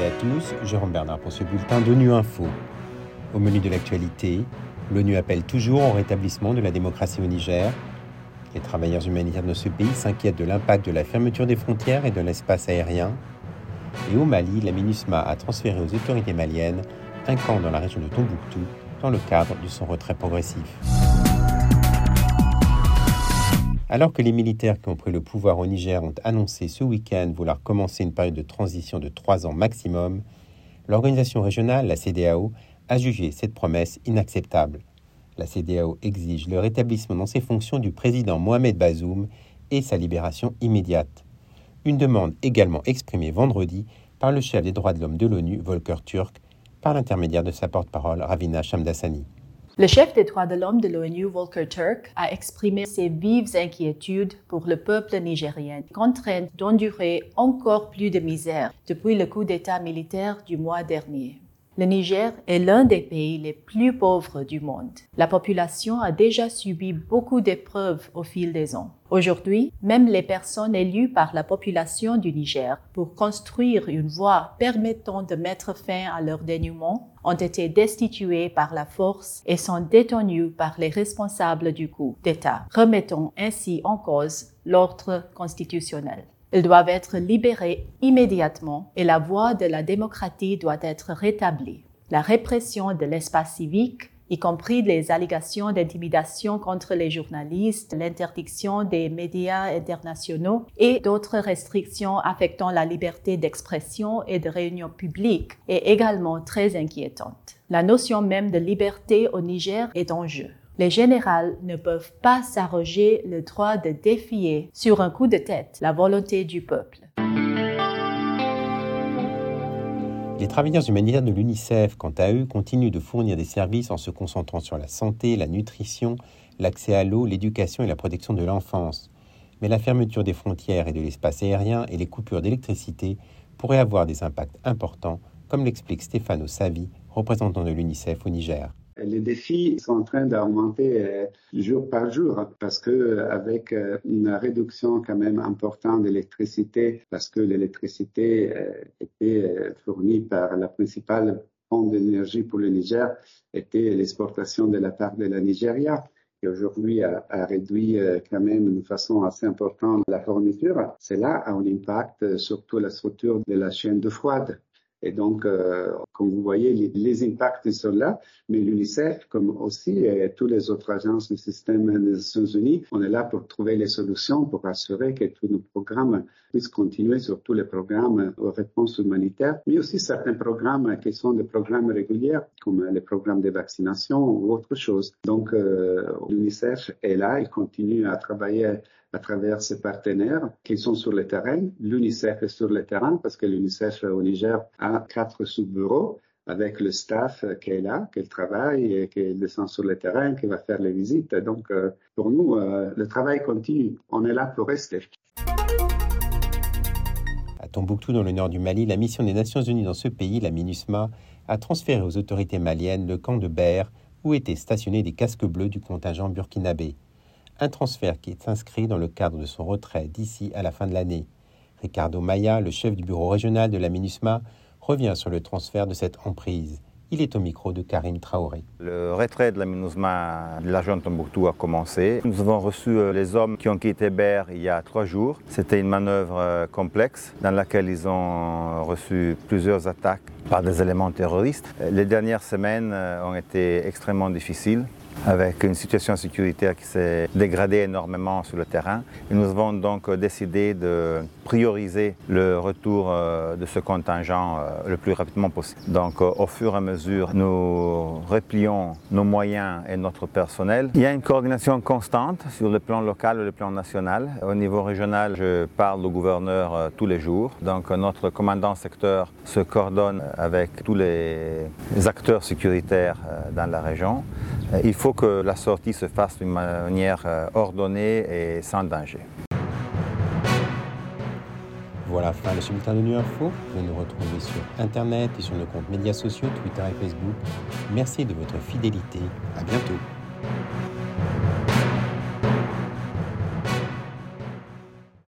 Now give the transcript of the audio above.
et à tous, Jérôme Bernard pour ce bulletin d'ONU Info. Au menu de l'actualité, l'ONU appelle toujours au rétablissement de la démocratie au Niger. Les travailleurs humanitaires de ce pays s'inquiètent de l'impact de la fermeture des frontières et de l'espace aérien. Et au Mali, la MINUSMA a transféré aux autorités maliennes un camp dans la région de Tombouctou dans le cadre de son retrait progressif. Alors que les militaires qui ont pris le pouvoir au Niger ont annoncé ce week-end vouloir commencer une période de transition de trois ans maximum, l'organisation régionale, la CDAO, a jugé cette promesse inacceptable. La CDAO exige le rétablissement dans ses fonctions du président Mohamed Bazoum et sa libération immédiate. Une demande également exprimée vendredi par le chef des droits de l'homme de l'ONU, Volker Turk, par l'intermédiaire de sa porte-parole, Ravina Shamdasani. Le chef des droits de l'homme de l'ONU, Volker Turk, a exprimé ses vives inquiétudes pour le peuple nigérien, contraint d'endurer encore plus de misère depuis le coup d'État militaire du mois dernier. Le Niger est l'un des pays les plus pauvres du monde. La population a déjà subi beaucoup d'épreuves au fil des ans. Aujourd'hui, même les personnes élues par la population du Niger pour construire une voie permettant de mettre fin à leur dénuement ont été destituées par la force et sont détenues par les responsables du coup d'État, remettant ainsi en cause l'ordre constitutionnel. Ils doivent être libérés immédiatement et la voie de la démocratie doit être rétablie. La répression de l'espace civique, y compris les allégations d'intimidation contre les journalistes, l'interdiction des médias internationaux et d'autres restrictions affectant la liberté d'expression et de réunion publique, est également très inquiétante. La notion même de liberté au Niger est en jeu. Les généraux ne peuvent pas s'arroger le droit de défier sur un coup de tête la volonté du peuple. Les travailleurs humanitaires de l'UNICEF, quant à eux, continuent de fournir des services en se concentrant sur la santé, la nutrition, l'accès à l'eau, l'éducation et la protection de l'enfance. Mais la fermeture des frontières et de l'espace aérien et les coupures d'électricité pourraient avoir des impacts importants, comme l'explique Stefano Savi, représentant de l'UNICEF au Niger les défis sont en train d'augmenter euh, jour par jour parce que euh, avec euh, une réduction quand même importante d'électricité, parce que l'électricité était fournie par la principale fonte d'énergie pour le Niger, était l'exportation de la part de la Nigeria qui aujourd'hui a, réduit quand même de façon assez importante la fourniture. Cela a un impact sur toute la structure de la chaîne de froide. Et donc, euh, comme vous voyez, les, impacts sont là, mais l'UNICEF, comme aussi et toutes les autres agences du système des Nations Unies, on est là pour trouver les solutions pour assurer que tous nos programmes puissent continuer, surtout les programmes aux réponses humanitaires, mais aussi certains programmes qui sont des programmes réguliers, comme les programmes de vaccination ou autre chose. Donc, euh, l'UNICEF est là, il continue à travailler à travers ses partenaires qui sont sur le terrain. L'UNICEF est sur le terrain parce que l'UNICEF au Niger a quatre sous-bureaux avec le staff qui est là, qui travaille et qui descend sur le terrain, qui va faire les visites. Donc, euh, pour nous, euh, le travail continue. On est là pour rester. À Tombouctou, dans le nord du Mali, la mission des Nations Unies dans ce pays, la MINUSMA, a transféré aux autorités maliennes le camp de Ber où étaient stationnés des casques bleus du contingent burkinabé un transfert qui est inscrit dans le cadre de son retrait d'ici à la fin de l'année. Ricardo Maya, le chef du bureau régional de la MINUSMA, revient sur le transfert de cette emprise. Il est au micro de Karim Traoré. Le retrait de la MINUSMA de l'agent Tombouctou a commencé. Nous avons reçu euh, les hommes qui ont quitté Ber il y a trois jours. C'était une manœuvre euh, complexe dans laquelle ils ont reçu plusieurs attaques par des éléments terroristes. Les dernières semaines euh, ont été extrêmement difficiles avec une situation sécuritaire qui s'est dégradée énormément sur le terrain. Nous avons donc décidé de prioriser le retour euh, de ce contingent euh, le plus rapidement possible. Donc euh, au fur et à mesure, nous replions nos moyens et notre personnel. Il y a une coordination constante sur le plan local et le plan national. Au niveau régional, je parle au gouverneur tous les jours. Donc notre commandant secteur se coordonne avec tous les acteurs sécuritaires dans la région. Il faut que la sortie se fasse d'une manière ordonnée et sans danger. Voilà, fin le bulletin de Nu Info. Vous nous retrouver sur Internet et sur nos comptes médias sociaux, Twitter et Facebook. Merci de votre fidélité. À bientôt.